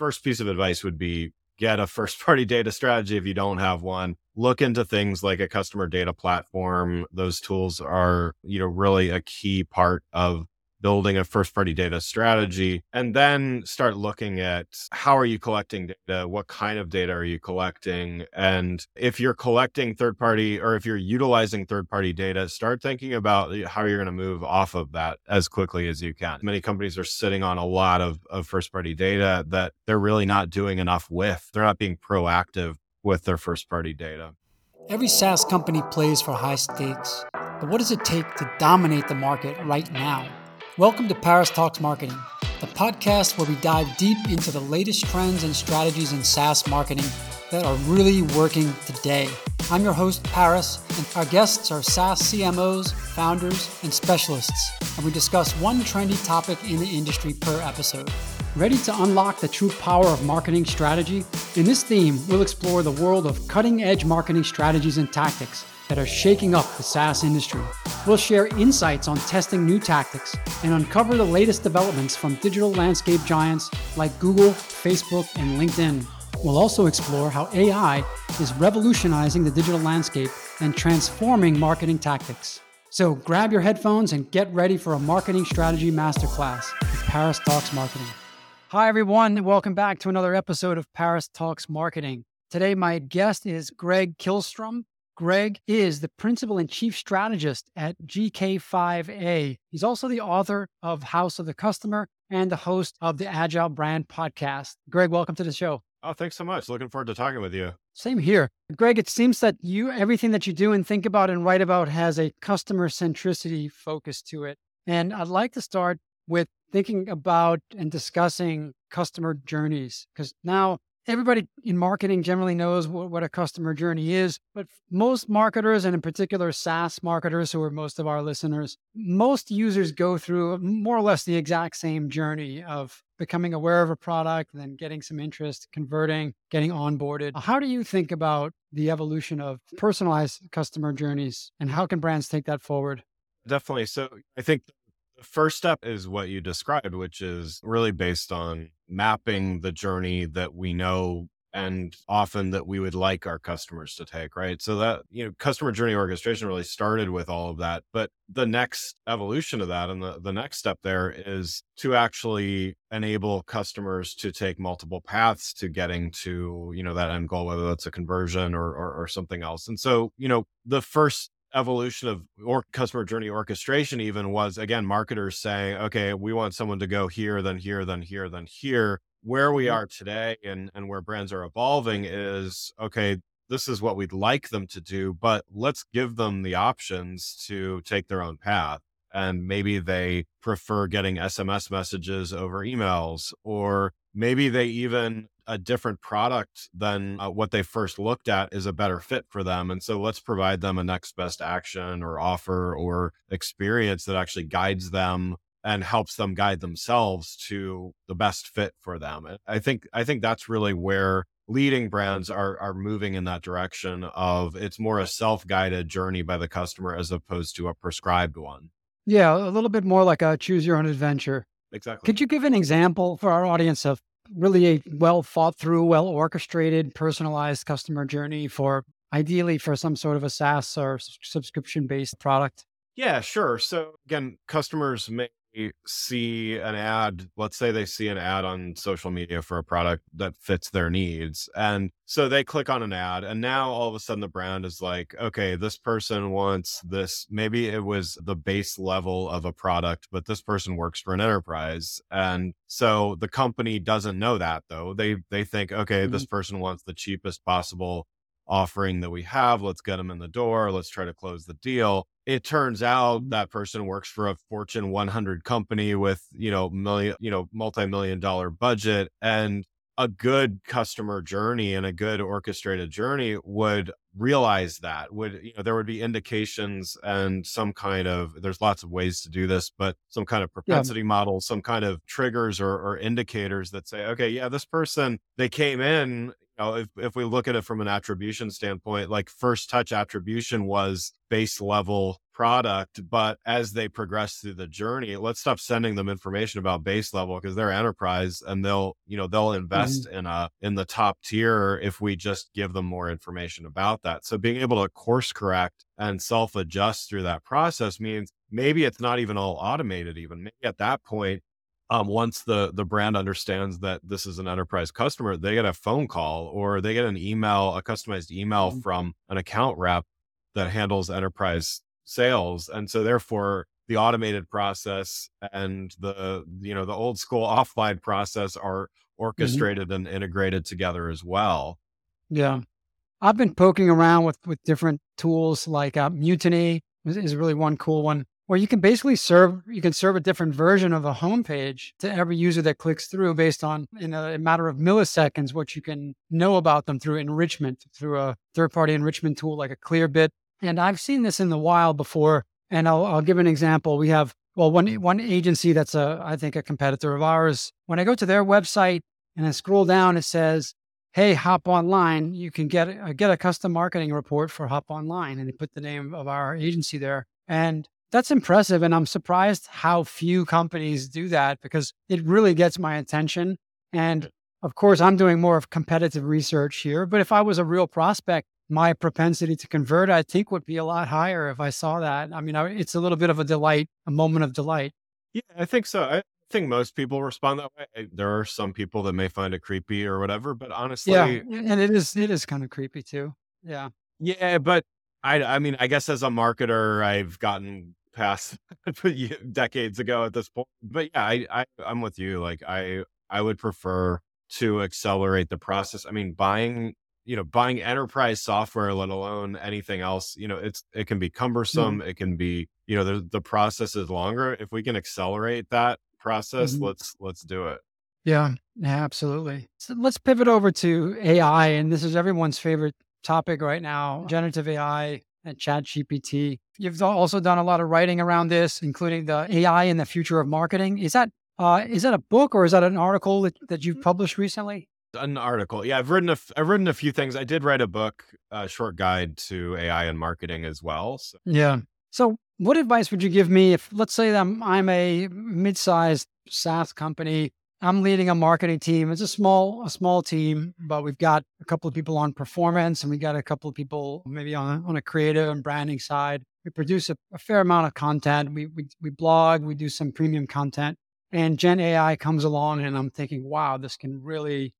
first piece of advice would be get a first party data strategy if you don't have one. Look into things like a customer data platform. Those tools are you know really a key part of building a first party data strategy and then start looking at how are you collecting data what kind of data are you collecting and if you're collecting third party or if you're utilizing third party data start thinking about how you're going to move off of that as quickly as you can. Many companies are sitting on a lot of, of first party data that they're really not doing enough with. They're not being proactive with their first party data. Every saas company plays for high stakes but what does it take to dominate the market right now Welcome to Paris Talks Marketing, the podcast where we dive deep into the latest trends and strategies in SaaS marketing that are really working today. I'm your host, Paris, and our guests are SaaS CMOs, founders, and specialists, and we discuss one trendy topic in the industry per episode. Ready to unlock the true power of marketing strategy? In this theme, we'll explore the world of cutting edge marketing strategies and tactics that are shaking up the SaaS industry. We'll share insights on testing new tactics and uncover the latest developments from digital landscape giants like Google, Facebook, and LinkedIn. We'll also explore how AI is revolutionizing the digital landscape and transforming marketing tactics. So grab your headphones and get ready for a marketing strategy masterclass with Paris Talks Marketing. Hi, everyone. Welcome back to another episode of Paris Talks Marketing. Today, my guest is Greg Kihlström. Greg is the principal and chief strategist at GK5A. He's also the author of House of the Customer and the host of the Agile Brand podcast. Greg, welcome to the show. Oh, thanks so much. Looking forward to talking with you. Same here. Greg, it seems that you everything that you do and think about and write about has a customer centricity focus to it. And I'd like to start with thinking about and discussing customer journeys because now everybody in marketing generally knows what, what, a customer journey is, but most marketers, and in particular SaaS marketers, who are most of our listeners, most users go through more or less the exact same journey of becoming aware of a product, then getting some interest, converting, getting onboarded. How do you think about the evolution of personalized customer journeys, and how can brands take that forward? Definitely. So I think first step is what you described, which is really based on mapping the journey that we know and often that we would like our customers to take, right? So that, you know, customer journey orchestration really started with all of that. But the next evolution of that and the, the next step there is to actually enable customers to take multiple paths to getting to, you know, that end goal, whether that's a conversion or, or, or something else. And so, you know, the first evolution of or customer journey orchestration even was again marketers saying okay we want someone to go here then here then here then here where we mm-hmm. are today and and where brands are evolving is okay this is what we'd like them to do but let's give them the options to take their own path and maybe they prefer getting sms messages over emails or maybe they even a different product than uh, what they first looked at is a better fit for them. And so let's provide them a next best action or offer or experience that actually guides them and helps them guide themselves to the best fit for them. I think I think that's really where leading brands are are moving in that direction of it's more a self-guided journey by the customer as opposed to a prescribed one. Yeah, a little bit more like a choose your own adventure. Exactly. Could you give an example for our audience of really a well thought through, well orchestrated, personalized customer journey for ideally for some sort of a SaaS or subscription based product? Yeah, sure. So again, customers may see an ad, let's say they see an ad on social media for a product that fits their needs. And so they click on an ad, and now all of a sudden the brand is like, okay, this person wants this. Maybe it was the base level of a product, but this person works for an enterprise. And so the company doesn't know that though. They they think, okay, mm-hmm. this person wants the cheapest possible offering that we have. Let's get them in the door. Let's try to close the deal. It turns out that person works for a Fortune 100 company with, you know, million, you know, multi-million dollar budget and a good customer journey and a good orchestrated journey would realize that would you know there would be indications and some kind of there's lots of ways to do this but some kind of propensity yeah. model some kind of triggers or, or indicators that say okay yeah this person they came in know, if, if we look at it from an attribution standpoint, like first touch attribution was base level product, but as they progress through the journey, let's stop sending them information about base level because they're enterprise and they'll, you know, they'll invest mm-hmm. in a in the top tier if we just give them more information about that. So being able to course correct and self adjust through that process means maybe it's not even all automated even maybe at that point um, once the the brand understands that this is an enterprise customer, they get a phone call or they get an email, a customized email mm-hmm. from an account rep that handles enterprise sales, and so therefore the automated process and the you know the old school offline process are mm-hmm. orchestrated mm-hmm. and integrated together as well. Yeah, I've been poking around with with different tools like uh, Mutiny is, is really one cool one where you can basically serve you can serve a different version of a homepage to every user that clicks through based on in a matter of milliseconds what you can know about them through enrichment through a third party enrichment tool like a clearbit. And i've seen this in the wild before and i'll, I'll give an example. We have well one one agency that's a i think a competitor of ours. When i go to their website and i scroll down it says hey hop online. You can get uh, get a custom marketing report for hop online and they put the name of our agency there. And that's impressive. And I'm surprised how few companies do that because it really gets my attention. And of course, I'm doing more of competitive research here. But if I was a real prospect, my propensity to convert, I think, would be a lot higher if I saw that. I mean, it's a little bit of a delight, a moment of delight. Yeah, I think so. I think most people respond that way. There are some people that may find it creepy or whatever, but honestly, yeah, and it is it is kind of creepy too. Yeah, yeah, but I I mean, I guess as a marketer, I've gotten past decades ago at this point. But yeah, I, I I'm with you. Like I I would prefer to accelerate the process. I mean, buying you know buying enterprise software let alone anything else you know it's it can be cumbersome mm-hmm. it can be you know the, the process is longer if we can accelerate that process mm-hmm. let's let's do it yeah, yeah absolutely so let's pivot over to ai and this is everyone's favorite topic right now generative ai and chat gpt You've also done a lot of writing around this, including the AI and the future of marketing. Is that uh, is that a book or is that an article that, that you've published recently? An article, yeah. I've written a f- I've written a few things. I did write a book, a short guide to AI and marketing as well. So. Yeah. So, what advice would you give me if, let's say, I'm I'm a mid-sized SaaS company I'm leading a marketing team. It's a small, a small team, but we've got a couple of people on performance and we got a couple of people maybe on a, on a creative and branding side. We produce a, a fair amount of content. We, we, we blog, we do some premium content and Gen AI comes along and I'm thinking, wow, this can really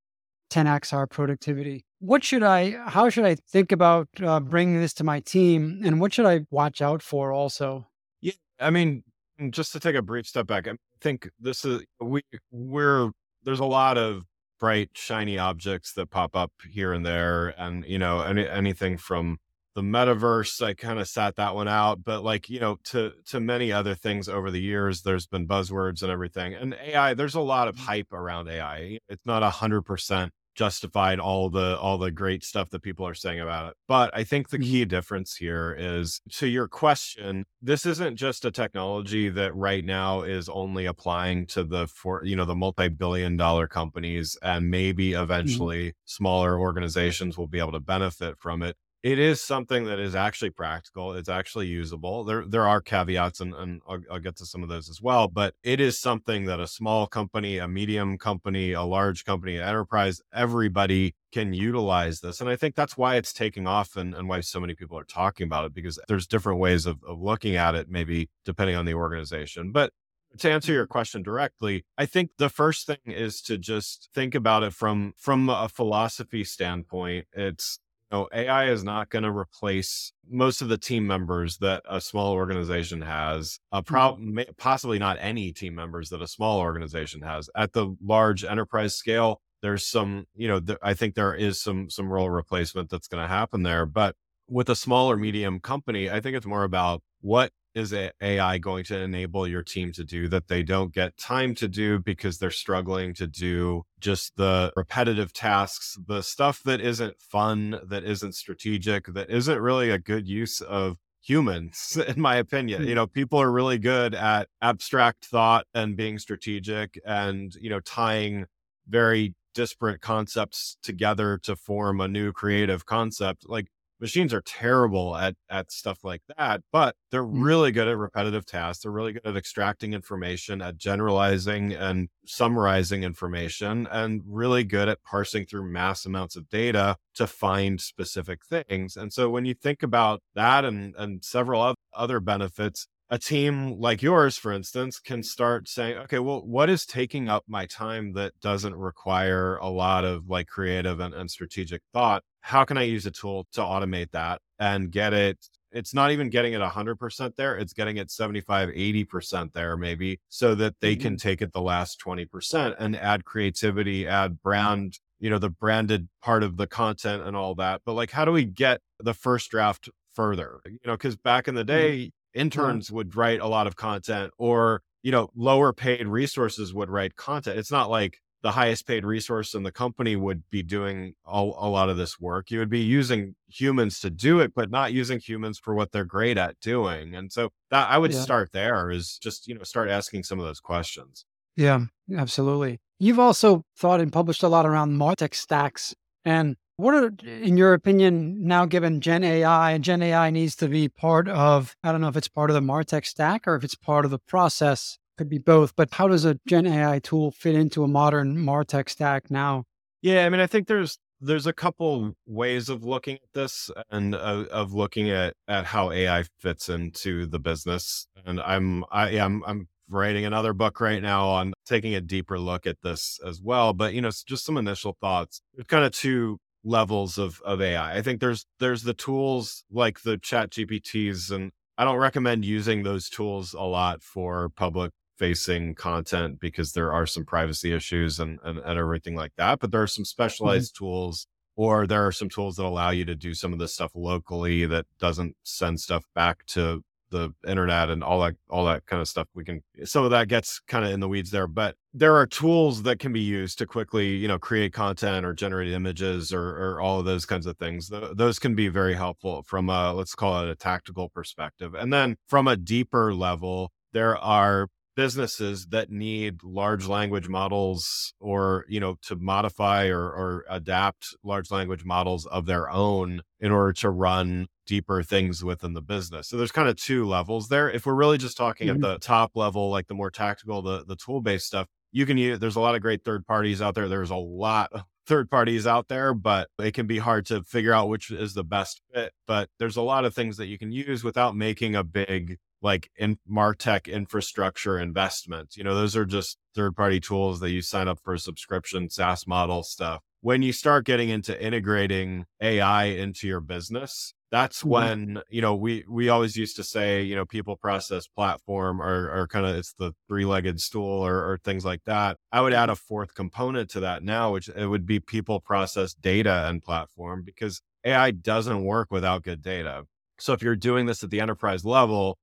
10x our productivity. What should I, how should I think about uh, bringing this to my team and what should I watch out for also? Yeah. I mean, just to take a brief step back, I think this is we we're there's a lot of bright shiny objects that pop up here and there, and you know any, anything from the metaverse i kind of sat that one out but like you know to to many other things over the years there's been buzzwords and everything and ai there's a lot of mm-hmm. hype around ai it's not a hundred percent justified all the all the great stuff that people are saying about it. But I think the mm-hmm. key difference here is to your question, this isn't just a technology that right now is only applying to the for you know the multi-billion dollar companies and maybe mm-hmm. eventually smaller organizations will be able to benefit from it it is something that is actually practical. It's actually usable. There there are caveats, and, and I'll, I'll, get to some of those as well. But it is something that a small company, a medium company, a large company, an enterprise, everybody can utilize this. And I think that's why it's taking off and, and why so many people are talking about it because there's different ways of, of looking at it, maybe depending on the organization. But to answer your mm-hmm. question directly, I think the first thing is to just think about it from from a philosophy standpoint. It's know, AI is not going to replace most of the team members that a small organization has. Uh, prob- mm-hmm. possibly not any team members that a small organization has. At the large enterprise scale, there's some, you know, th- I think there is some some role replacement that's going to happen there. But with a small or medium company, I think it's more about what is AI going to enable your team to do that they don't get time to do because they're struggling to do just the repetitive tasks, the stuff that isn't fun, that isn't strategic, that isn't really a good use of humans, in my opinion. You hmm. know, people are really good at abstract thought and being strategic and, you know, tying very disparate concepts together to form a new creative concept. Like machines are terrible at at stuff like that, but they're mm-hmm. really good at repetitive tasks. They're really good at extracting information, at generalizing and summarizing information, and really good at parsing through mass amounts of data to find specific things. And so when you think about that and and several other benefits, a team like yours, for instance, can start saying, okay, well, what is taking up my time that doesn't require a lot of like creative and, and strategic thought? How can I use a tool to automate that and get it? It's not even getting it 100% there. It's getting it 75, 80% there, maybe, so that they mm-hmm. can take it the last 20% and add creativity, add brand, you know, the branded part of the content and all that. But like, how do we get the first draft further? You know, because back in the mm-hmm. day, interns would write a lot of content or you know lower paid resources would write content it's not like the highest paid resource in the company would be doing a, a, lot of this work. You would be using humans to do it but not using humans for what they're great at doing. And so that i would yeah. start there is just you know start asking some of those questions. Yeah absolutely. You've also thought and published a lot around martech stacks. And what are, in your opinion, now given Gen AI, and Gen AI needs to be part of, I don't know if it's part of the Martech stack or if it's part of the process, could be both, but how does a Gen AI tool fit into a modern Martech stack now? Yeah, I mean, I think there's there's a couple ways of looking at this and uh, of looking at at how AI fits into the business. And I'm I am I'm writing another book right now on taking a deeper look at this as well. But you know, just some initial thoughts. There's kind of two levels of of AI. I think there's there's the tools like the chat GPTs and I don't recommend using those tools a lot for public facing content because there are some privacy issues and, and, and everything like that. But there are some mm-hmm. specialized mm-hmm. tools or there are some tools that allow you to do some of this stuff locally that doesn't send stuff back to the internet and all that all that kind of stuff we can some of that gets kind of in the weeds there but there are tools that can be used to quickly you know create content or generate images or, or all of those kinds of things Th- those can be very helpful from a let's call it a tactical perspective and then from a deeper level there are businesses that need large language models or you know to modify or, or adapt large language models of their own in order to run deeper things within the business. So there's kind of two levels there. If we're really just talking mm-hmm. at the top level like the more tactical the the tool based stuff you can use there's a lot of great third parties out there. There's a lot of third parties out there but it can be hard to figure out which is the best fit. But there's a lot of things that you can use without making a big like in martech infrastructure investments you know those are just third party tools that you sign up for a subscription saas model stuff. When you start getting into integrating ai into your business that's mm-hmm. when you know we we always used to say you know people process platform or, or kind of it's the three-legged stool or, or things like that. I would add a fourth component to that now which it would be people process data and platform because ai doesn't work without good data. So if you're doing this at the enterprise level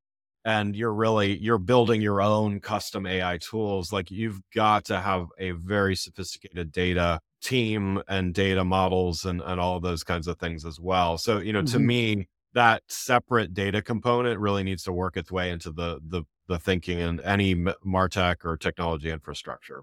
and you're really you're building your own custom AI tools, like you've got to have a very sophisticated data team and data models and, and all those kinds of things as well. So, you know, mm-hmm. to me, that separate data component really needs to work its way into the the the thinking in any martech or technology infrastructure.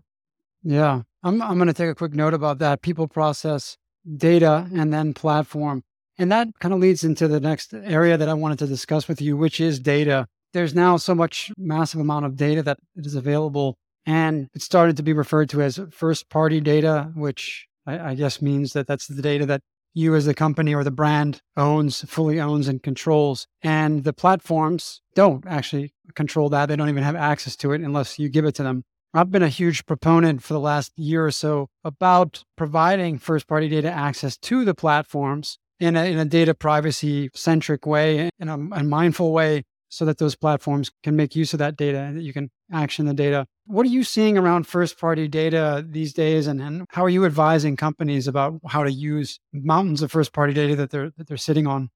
Yeah, I'm I'm going to take a quick note about that. People process data and then platform. And that kind of leads into the next area that I wanted to discuss with you, which is data there's now so much massive amount of data that is available and it started to be referred to as first party data which I, I, guess means that that's the data that you as the company or the brand owns fully owns and controls. And the platforms don't actually control that. They don't even have access to it unless you give it to them. I've been a huge proponent for the last year or so about providing first party data access to the platforms in a, in a data privacy centric way, in a, a mindful way, so that those platforms can make use of that data and that you can action the data. What are you seeing around first party data these days and, and how are you advising companies about how to use mountains of first party data that they're that they're sitting on?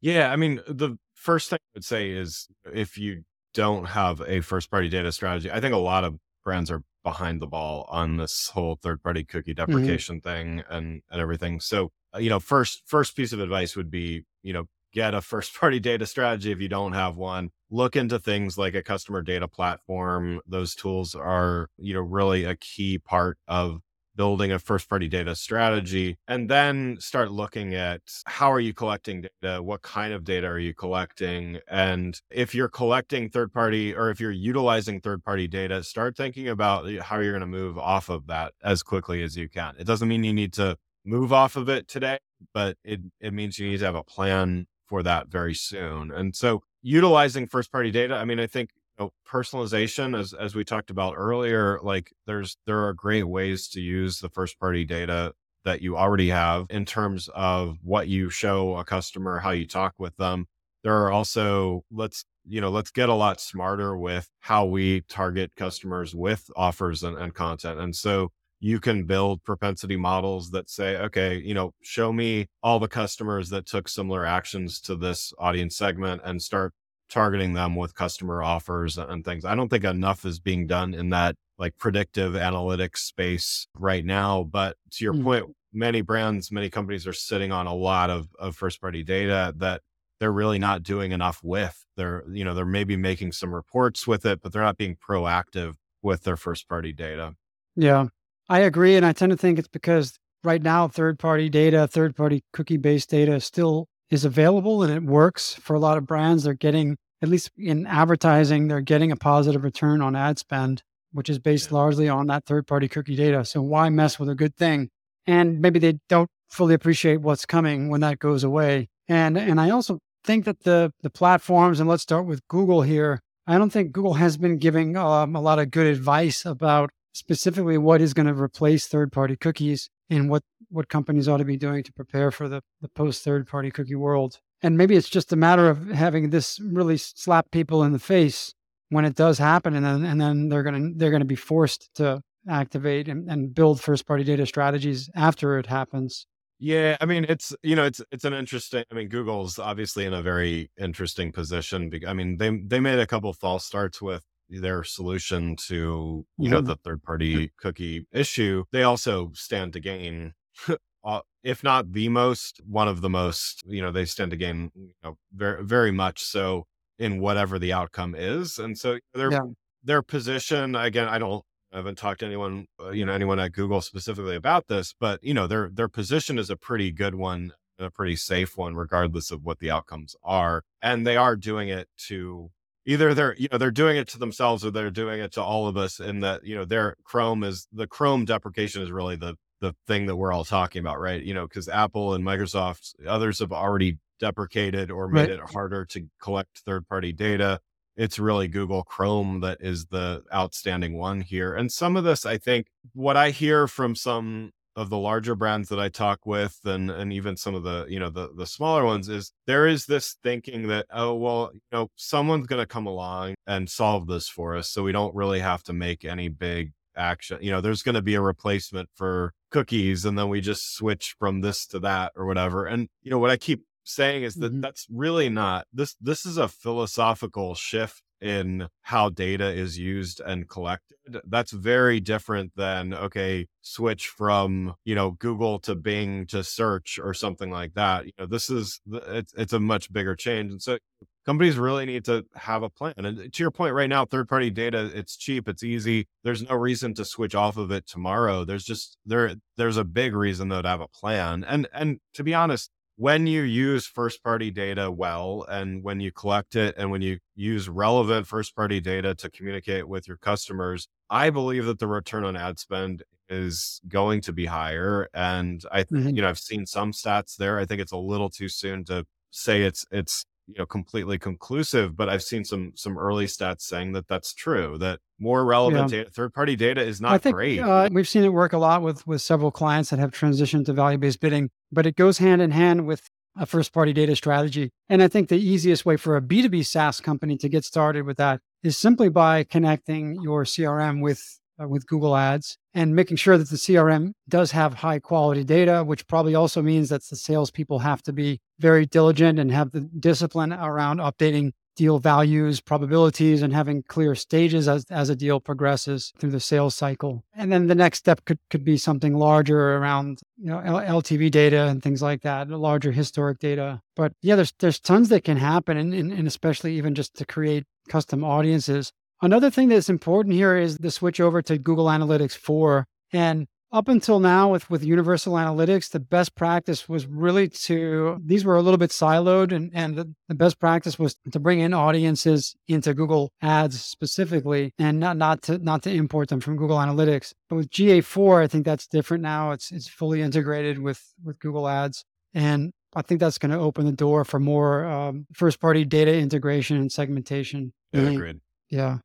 Yeah, I mean, the first thing I would say is if you don't have a first party data strategy, I think a lot of brands are behind the ball on this whole third party cookie mm-hmm. deprecation mm-hmm. thing and and everything. So, uh, you know, first first piece of advice would be, you know, get a first party data strategy if you don't have one. Look into things like a customer data platform. Those tools are you know really a key part of building a first party data strategy. And then start looking at how are you collecting data? What kind of data are you collecting? And if you're collecting third party or if you're utilizing third party data start thinking about eh, how you're going to move off of that as quickly as you can. It doesn't mean you need to move off of it today but it it means you need to have a plan for that very soon and so utilizing first party data i mean i think know, personalization as as we talked about earlier like there's there are great ways to use the first party data that you already have in terms of what you show a customer how you talk with them. There are also let's you know let's get a lot smarter with how we target customers with offers and, and content and so you can build propensity models that say okay you know show me all the customers that took similar actions to this audience segment and start targeting them with customer offers and things. I don't think enough is being done in that like predictive analytics space right now. But to your mm. point, many brands, many companies are sitting on a lot of, of first party data that they're really not doing enough with. They're, you know, they're maybe making some reports with it, but they're not being proactive with their first party data. Yeah, I agree. And I tend to think it's because right now, third party data, third party cookie based data still is available and it works for a lot of brands. They're getting at least in advertising, they're getting a positive return on ad spend, which is based yeah. largely on that third party cookie data. So why mess with a good thing? And maybe they don't fully appreciate what's coming when that goes away. And and I also think that the the platforms, and let's start with Google here. I don't think Google has been giving um, a lot of good advice about specifically what is going to replace third party cookies and what what companies ought to be doing to prepare for the, the post third party cookie world. And maybe it's just a matter of having this really slap people in the face when it does happen, and then and then they're gonna they're gonna be forced to activate and, and build first party data strategies after it happens. Yeah, I mean it's you know it's it's an interesting. I mean Google's obviously in a very interesting position. Because, I mean they they made a couple false starts with their solution to you know mm-hmm. the third party cookie issue. They also stand to gain uh, if not the most, one of the most, you know, they stand to gain, you know, very, very much so in whatever the outcome is. And so their, yeah. their position, again, I don't, I haven't talked to anyone, uh, you know, anyone at Google specifically about this, but you know, their, their position is a pretty good one, a pretty safe one, regardless of what the outcomes are. And they are doing it to either they're you know they're doing it to themselves or they're doing it to all of us in that you know their chrome is the chrome deprecation is really the the thing that we're all talking about, right? You know, because Apple and Microsoft, others have already deprecated or made right. it harder to collect third party data. It's really Google Chrome that is the outstanding one here. And some of this, I think, what I hear from some of the larger brands that I talk with and and even some of the you know the the smaller ones is there is this thinking that oh well you know someone's going to come along and solve this for us so we don't really have to make any big action. You know, there's going to be a replacement for cookies and then we just switch from this to that or whatever. And you know, what I keep saying is that mm-hmm. that's really not this this is a philosophical shift in how data is used and collected that's very different than okay switch from you know google to bing to search or something like that you know this is it's, it's a much bigger change and so companies really need to have a plan. And to your point right now, third party data, it's cheap, it's easy. There's no reason to switch off of it tomorrow. There's just there there's a big reason though to have a plan. And and to be honest, when you use first party data well and when you collect it and when you use relevant first party data to communicate with your customers, I believe that the return on ad spend is going to be higher and I mm-hmm. you know I've seen some stats there. I think it's a little too soon to say it's it's you know completely conclusive but i've seen some some early stats saying that that's true that more relevant yeah. data third party data is not I think, great uh, we've seen it work a lot with with several clients that have transitioned to value based bidding but it goes hand in hand with a first party data strategy and i think the easiest way for a b2b saas company to get started with that is simply by connecting your crm with uh, with Google Ads and making sure that the CRM does have high quality data, which probably also means that the salespeople have to be very diligent and have the discipline around updating deal values, probabilities, and having clear stages as, as a deal progresses through the sales cycle. And then the next step could, could be something larger around you know LTV data and things like that, larger historic data. But yeah, there's there's tons that can happen, and, and, and especially even just to create custom audiences. Another thing that's important here is the switch over to Google Analytics 4. And up until now with with universal analytics the best practice was really to these were a little bit siloed and and the, the, best practice was to bring in audiences into google ads specifically and not not to not to import them from google analytics. But with ga4 i think that's different now. It's it's fully integrated with with google ads. And i think that's going to open the door for more um, first party data integration and segmentation. Yeah, agreed. yeah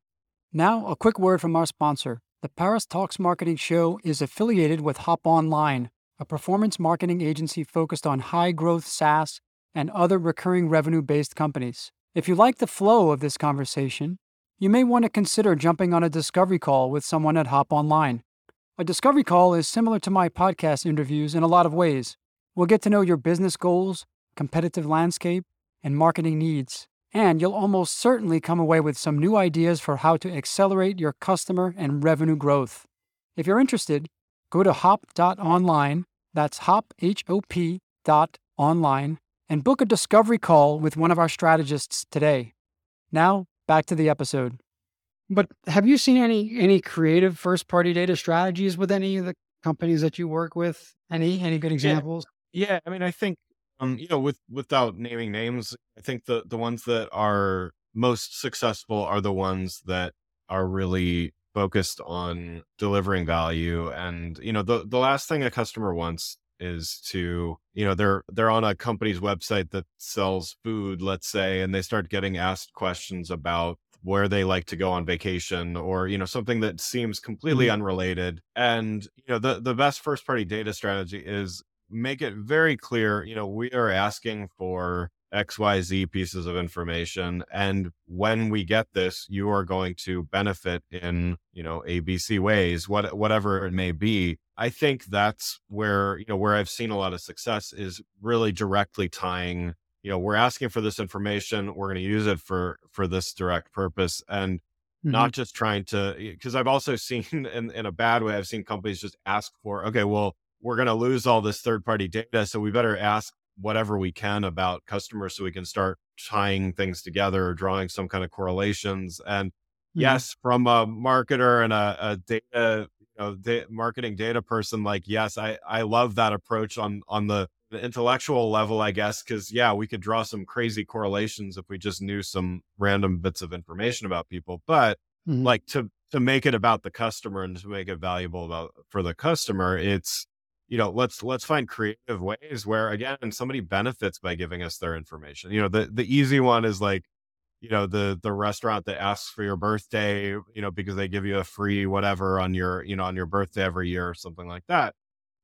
now a quick word from our sponsor the Paris Talks Marketing Show is affiliated with Hop Online, a performance marketing agency focused on high growth SaaS and other recurring revenue based companies. If you like the flow of this conversation, you may want to consider jumping on a discovery call with someone at Hop Online. A discovery call is similar to my podcast interviews in a lot of ways. We'll get to know your business goals, competitive landscape, and marketing needs and you'll almost certainly come away with some new ideas for how to accelerate your customer and revenue growth. If you're interested, go to hop.online, that's hop, H O P dot online, and book a discovery call with one of our strategists today. Now, back to the episode. But have you seen any any creative first party data strategies with any of the companies that you work with? Any any good examples? Yeah, yeah I mean, I think um, you know, with without naming names, I think the the ones that are most successful are the ones that are really focused on delivering value. And you know, the the last thing a customer wants is to you know they're they're on a company's website that sells food let's say and they start getting asked questions about where they like to go on vacation or you know something that seems completely mm-hmm. unrelated and you know the the best first party data strategy is make it very clear, you know, we are asking for XYZ pieces of information. And when we get this, you are going to benefit in, you know, ABC ways, what, whatever it may be. I think that's where, you know, where I've seen a lot of success is really directly tying, you know, we're asking for this information. We're going to use it for, for this direct purpose. And Mm-hmm. not just trying to because i've also seen in, in a bad way i've seen companies just ask for okay well we're going to lose all this third party data. So we better ask whatever we can about customers so we can start tying things together, or drawing some kind of correlations. And mm-hmm. yes, from a marketer and a, a data, you know, da- marketing data person, like, yes, I, I love that approach on, on the, the intellectual level, I guess, because yeah, we could draw some crazy correlations if we just knew some random bits of information about people. But mm-hmm. like to, to make it about the customer and to make it valuable about for the customer, it's you know let's let's find creative ways where again somebody benefits by giving us their information. You know the the easy one is like you know the the restaurant that asks for your birthday you know because they give you a free whatever on your you know on your birthday every year or something like that.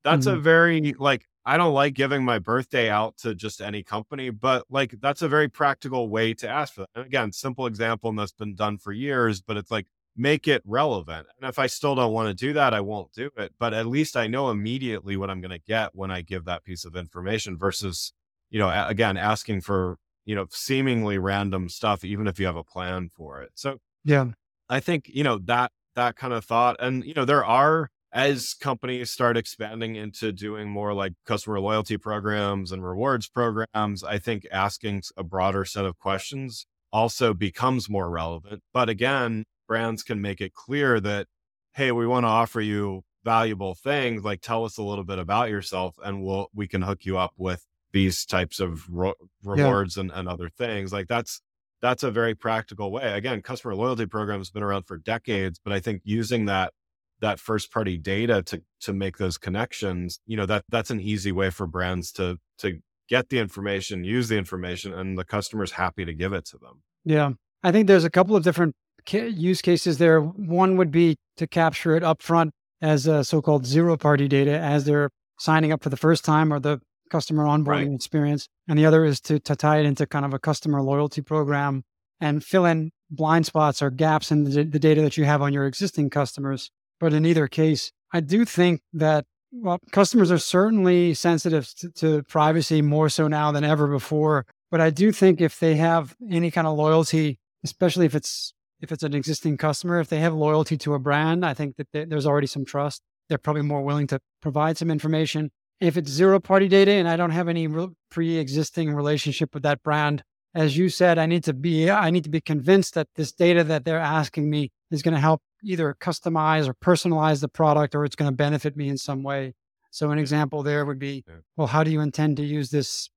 That's mm-hmm. a very like i don't like giving my birthday out to just any company but like that's a very practical way to ask for that. And again simple example and that's been done for years but it's like make it relevant. And if I still don't want to do that, I won't do it. But at least I know immediately what I'm going to get when I give that piece of information versus, you know, again, asking for, you know, seemingly random stuff, even if you have a plan for it. So, yeah, I think, you know, that, that kind of thought. And, you know, there are, as companies start expanding into doing more like customer loyalty programs and rewards programs, I think asking a broader set of questions also becomes more relevant. But again, brands can make it clear that, hey, we want to offer you valuable things. Like tell us a little bit about yourself and we'll, we can hook you up with these types of ro- rewards yeah. and, and other things. Like that's, that's a very practical way. Again, customer loyalty program has been around for decades, but I think using that that first party data to to make those connections, you know, that that's an easy way for brands to to get the information, use the information, and the customer's happy to give it to them. Yeah. I think there's a couple of different use cases there. One would be to capture it upfront as a so-called zero-party data as they're signing up for the first time or the customer onboarding right. experience, and the other is to, to tie it into kind of a customer loyalty program and fill in blind spots or gaps in the, the data that you have on your existing customers. But in either case, I do think that well, customers are certainly sensitive to, to privacy more so now than ever before. But I do think if they have any kind of loyalty, especially if it's if it's an existing customer, if they have loyalty to a brand, I think that they, there's already some trust. They're probably more willing to provide some information. If it's zero party data and I don't have any pre existing relationship with that brand, as you said, I need to be I need to be convinced that this data that they're asking me is going to help either customize or personalize the product or it's going to benefit me in some way. So an example there would be, well, how do you intend to use this?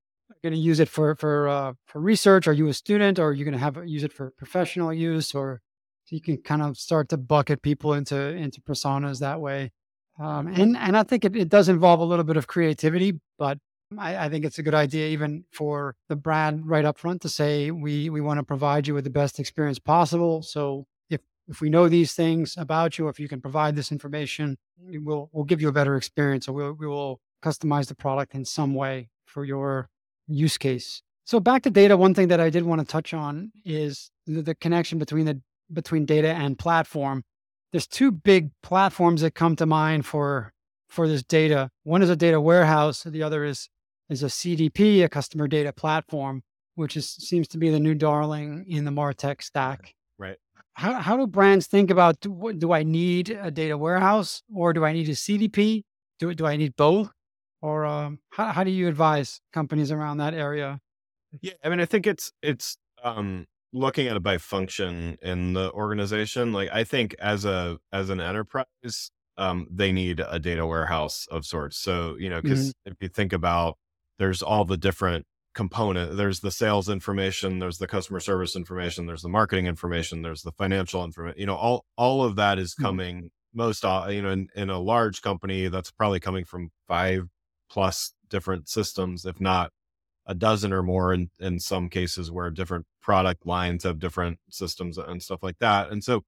Going to use it for for uh, for research? Are you a student, or are you going to have use it for professional use? Or so you can kind of start to bucket people into into personas that way. Um, and and I think it, it does involve a little bit of creativity, but I, I, think it's a good idea even for the brand right up front to say we we want to provide you with the best experience possible. So if if we know these things about you, if you can provide this information, we'll we'll give you a better experience. So we'll we will customize the product in some way for your use case. So back to data, one thing that I did want to touch on is the, the connection between the between data and platform. There's two big platforms that come to mind for for this data. One is a data warehouse, the other is is a CDP, a customer data platform, which is seems to be the new darling in the Martech stack. Right. How how do brands think about do, do I need a data warehouse or do I need a CDP? Do do I need both? Or um, how how do you advise companies around that area? Yeah, I mean, I think it's it's um, looking at it by function in the organization. Like, I think as a as an enterprise, um, they need a data warehouse of sorts. So, you know, because mm-hmm. if you think about there's all the different component there's the sales information there's the customer service information there's the marketing information there's the financial information you know all all of that is mm-hmm. coming mm-hmm. most uh, you know in, in a large company that's probably coming from five plus different systems if not a dozen or more in, in some cases where different product lines have different systems and stuff like that and so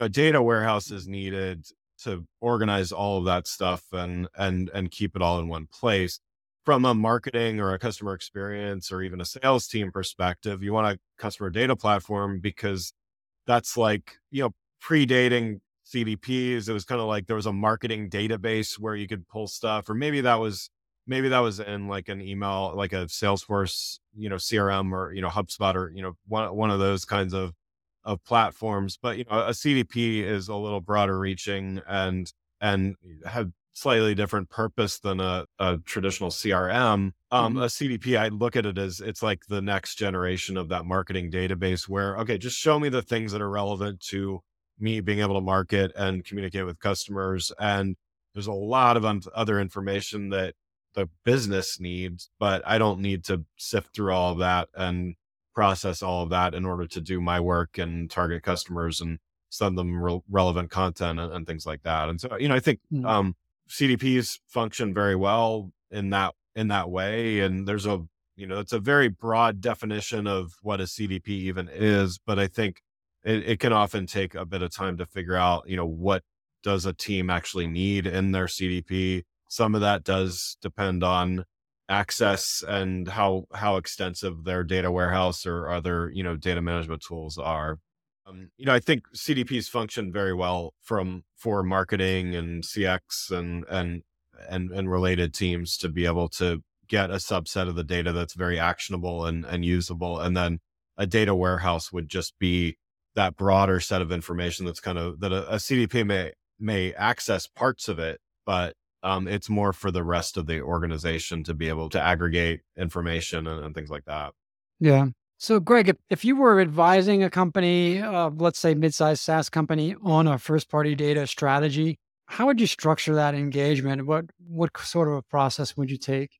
a data warehouse is needed to organize all of that stuff and and and keep it all in one place from a marketing or a customer experience or even a sales team perspective, you want a customer data platform because that's like, you know, predating CDPs. It was kind of like there was a marketing database where you could pull stuff, or maybe that was maybe that was in like an email, like a Salesforce, you know, CRM or you know HubSpot or you know one one of those kinds of of platforms. But you know, a CDP is a little broader reaching and and have slightly different purpose than a, a traditional CRM. Um, mm-hmm. A CDP, I look at it as it's like the next generation of that marketing database where, okay, just show me the things that are relevant to me being able to market and communicate with customers. And there's a lot of un- other information that the business needs, but I don't need to sift through all of that and process all of that in order to do my work and target customers and send them re- relevant content and, and, things like that. And so, you know, I think mm-hmm. um, CDPs function very well in that in that way. And there's a you know it's a very broad definition of what a CDP even is, but I think it, it can often take a bit of time to figure out you know what does a team actually need in their CDP. Some of that does depend on access and how how extensive their data warehouse or other you know data management tools are. Um, you know, I think CDPs function very well from for marketing and CX and and and and related teams to be able to get a subset of the data that's very actionable and and usable, and then a data warehouse would just be that broader set of information that's kind of that a, a CDP may may access parts of it, but um, it's more for the rest of the organization to be able to aggregate information and, and things like that. Yeah. So, Greg, if, if you were advising a company, uh, let's say mid-sized SaaS company, on a first-party data strategy, how would you structure that engagement? What what sort of a process would you take?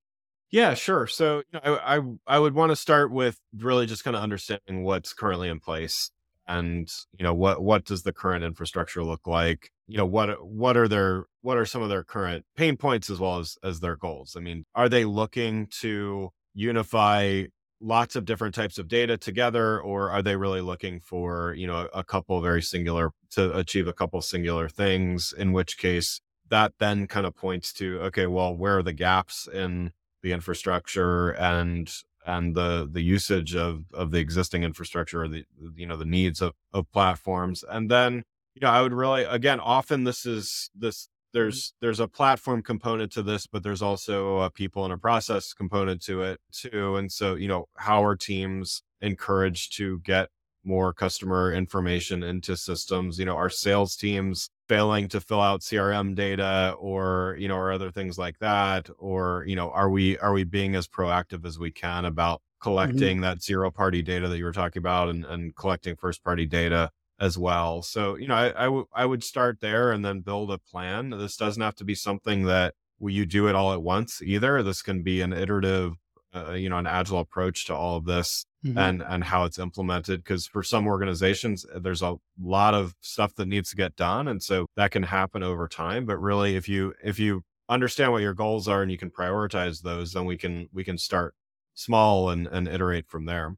Yeah, sure. So, you know, I, I I would want to start with really just kind of understanding what's currently in place, and you know what what does the current infrastructure look like? You know what what are their what are some of their current pain points as well as as their goals? I mean, are they looking to unify lots of different types of data together or are they really looking for you know a couple very singular to achieve a couple singular things in which case that then kind of points to okay well where are the gaps in the infrastructure and and the the usage of of the existing infrastructure or the you know the needs of of platforms. And then you know i would really again often this is this there's mm-hmm. there's a platform component to this but there's also a people and a process component to it too. And so you know how are teams encouraged to get more customer information into systems? You know our sales teams failing to fill out crm data or you know or other things like that or you know are we are we being as proactive as we can about mm-hmm. collecting mm-hmm. that zero party data that you were talking about and, and collecting first party data as well. So, you know, I, I, w- I would start there and then build a plan. This doesn't have to be something that you do it all at once either. This can be an iterative, uh, you know, an agile approach to all of this mm-hmm. and, and how it's implemented. Cause for some organizations, uh, there's a lot of stuff that needs to get done. And so that can happen over time. But really, if you, if you understand what your goals are and you can prioritize those, then we can, we can start small and, and iterate from there.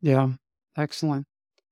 Yeah. Excellent.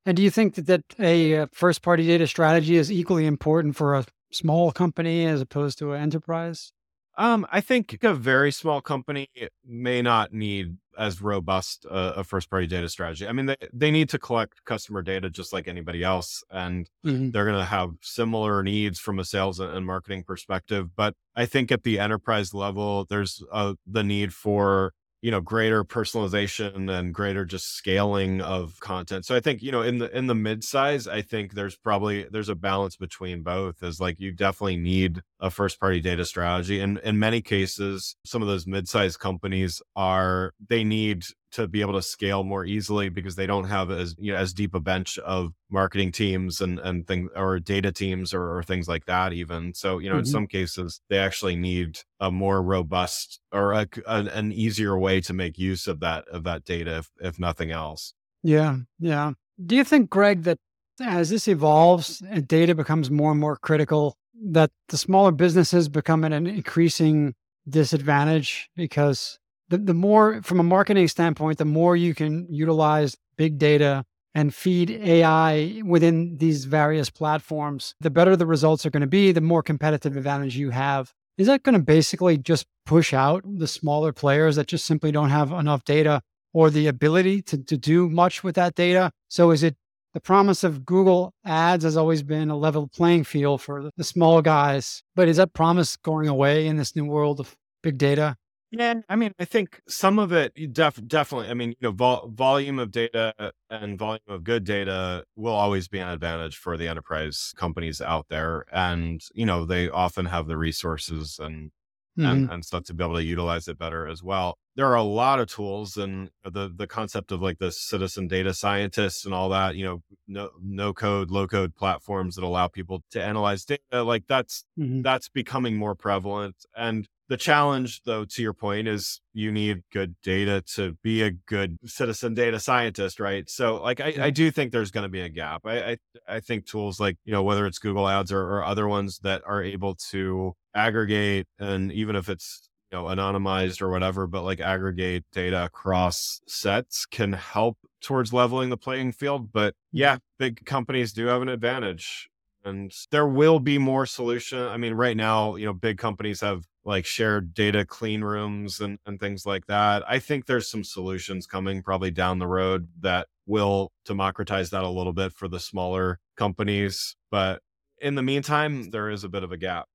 And do you think that, that a uh, first party data strategy is equally important for a small company as opposed to an enterprise? Um, I think a very small company may not need as robust uh, a first party data strategy. I mean, they, they need to collect customer data just like anybody else, and mm-hmm. they're going to have similar needs from a sales and marketing perspective. But I think at the enterprise level, there's uh, the need for you know greater personalization and greater just scaling of content so i think you know in the in the mid-size i think there's probably there's a balance between both is like you definitely need a first party data strategy and in many cases some of those mid-sized companies are they need to be able to scale more easily because they don't have as you know as deep a bench of marketing teams and and things or data teams or, or things like that even. So you know mm-hmm. in some cases they actually need a more robust or a, a, an easier way to make use of that of that data if, if nothing else. Yeah yeah. Do you think greg that as this evolves and data becomes more and more critical that the smaller businesses become at an increasing disadvantage because the, the more from a marketing standpoint, the more you can utilize big data and feed AI within these various platforms, the better the results are going to be, the more competitive advantage you have. Is that going to basically just push out the smaller players that just simply don't have enough data or the ability to, to do much with that data? So is it the promise of Google ads has always been a level playing field for the small guys, but is that promise going away in this new world of big data? Yeah, I mean, I think some of it def- definitely. I mean, you know, vol- volume of data and volume of good data will always be an advantage for the enterprise companies out there, and you know, they often have the resources and mm-hmm. and, and stuff to be able to utilize it better as well. There are a lot of tools, and the the concept of like the citizen data scientists and all that. You know, no no code, low code platforms that allow people to analyze data. Like that's mm-hmm. that's becoming more prevalent, and the challenge, though, to your point, is you need good data to be a good citizen data scientist, right? So, like, I, I do think there's going to be a gap. I, I, I think tools like you know whether it's Google Ads or, or other ones that are able to aggregate, and even if it's you know anonymized or whatever, but like aggregate data across sets can help towards leveling the playing field. But yeah, big companies do have an advantage and there will be more solution i mean right now you know big companies have like shared data clean rooms and, and things like that. I think there's some solutions coming probably down the road that will democratize that a little bit for the smaller companies. But in the meantime, there is a bit of a gap.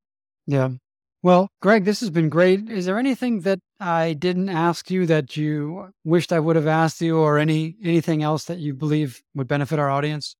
Yeah. Well, Greg, this has been great. Is there anything that I didn't ask you that you wished I would have asked you or any anything else that you believe would benefit our audience?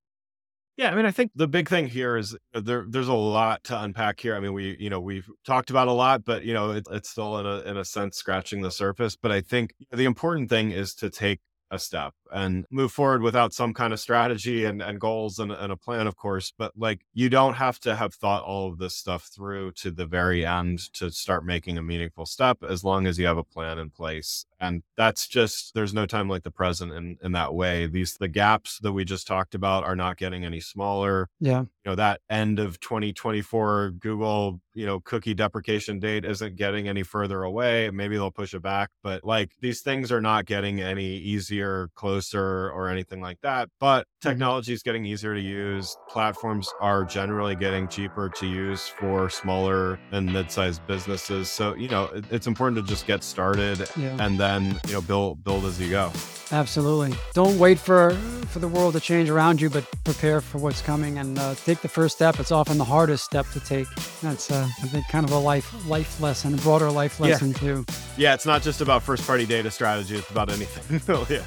Yeah, I mean, I think the big thing here is uh, there. There's a lot to unpack here. I mean, we, you know, we've talked about a lot, but you know, it, it's still in a in a sense scratching the surface. But I think the important thing is to take a step and move forward without some kind of strategy and, and goals and, and a plan, of course. But like, you don't have to have thought all of this stuff through to the very end to start making a meaningful step as long as you have a plan in place. And that's just, there's no time like the present in, in that way. These, the gaps that we just talked about are not getting any smaller. Yeah. You know, that end of 2024 Google, you know, cookie deprecation date isn't getting any further away. Maybe they'll push it back, but like these things are not getting any easier, closer, or anything like that. But mm-hmm. technology is getting easier to use. Platforms are generally getting cheaper to use for smaller and mid-sized businesses. So, you know, it, it's important to just get started yeah. and then then you know build build as you go. Absolutely. Don't wait for for the world to change around you, but prepare for what's coming and uh, take the first step. It's often the hardest step to take. That's uh, I think kind of a life life lesson, a broader life lesson yeah. too. Yeah, it's not just about first party data strategy. It's about anything. yeah.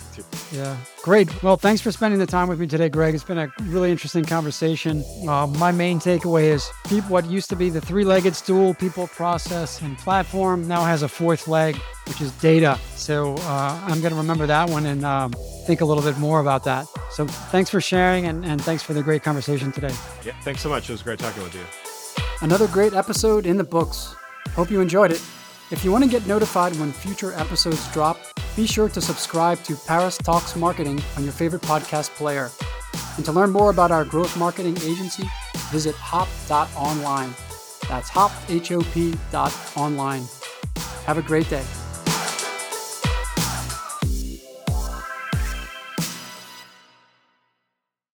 Yeah. Great. Well, thanks for spending the time with me today, Greg. It's been a really interesting conversation. Uh, my main takeaway is people, what used to be the three legged stool, people, process, and platform, now has a fourth leg, which is data. So uh, I'm going to remember that one and um, think a little bit more about that. So thanks for sharing and, and thanks for the great conversation today. Yeah, thanks so much. It was great talking with you. Another great episode in the books. Hope you enjoyed it. If you want to get notified when future episodes drop, be sure to subscribe to Paris Talks Marketing on your favorite podcast player. And to learn more about our growth marketing agency, visit hop.online. That's hop, H O P dot online. Have a great day.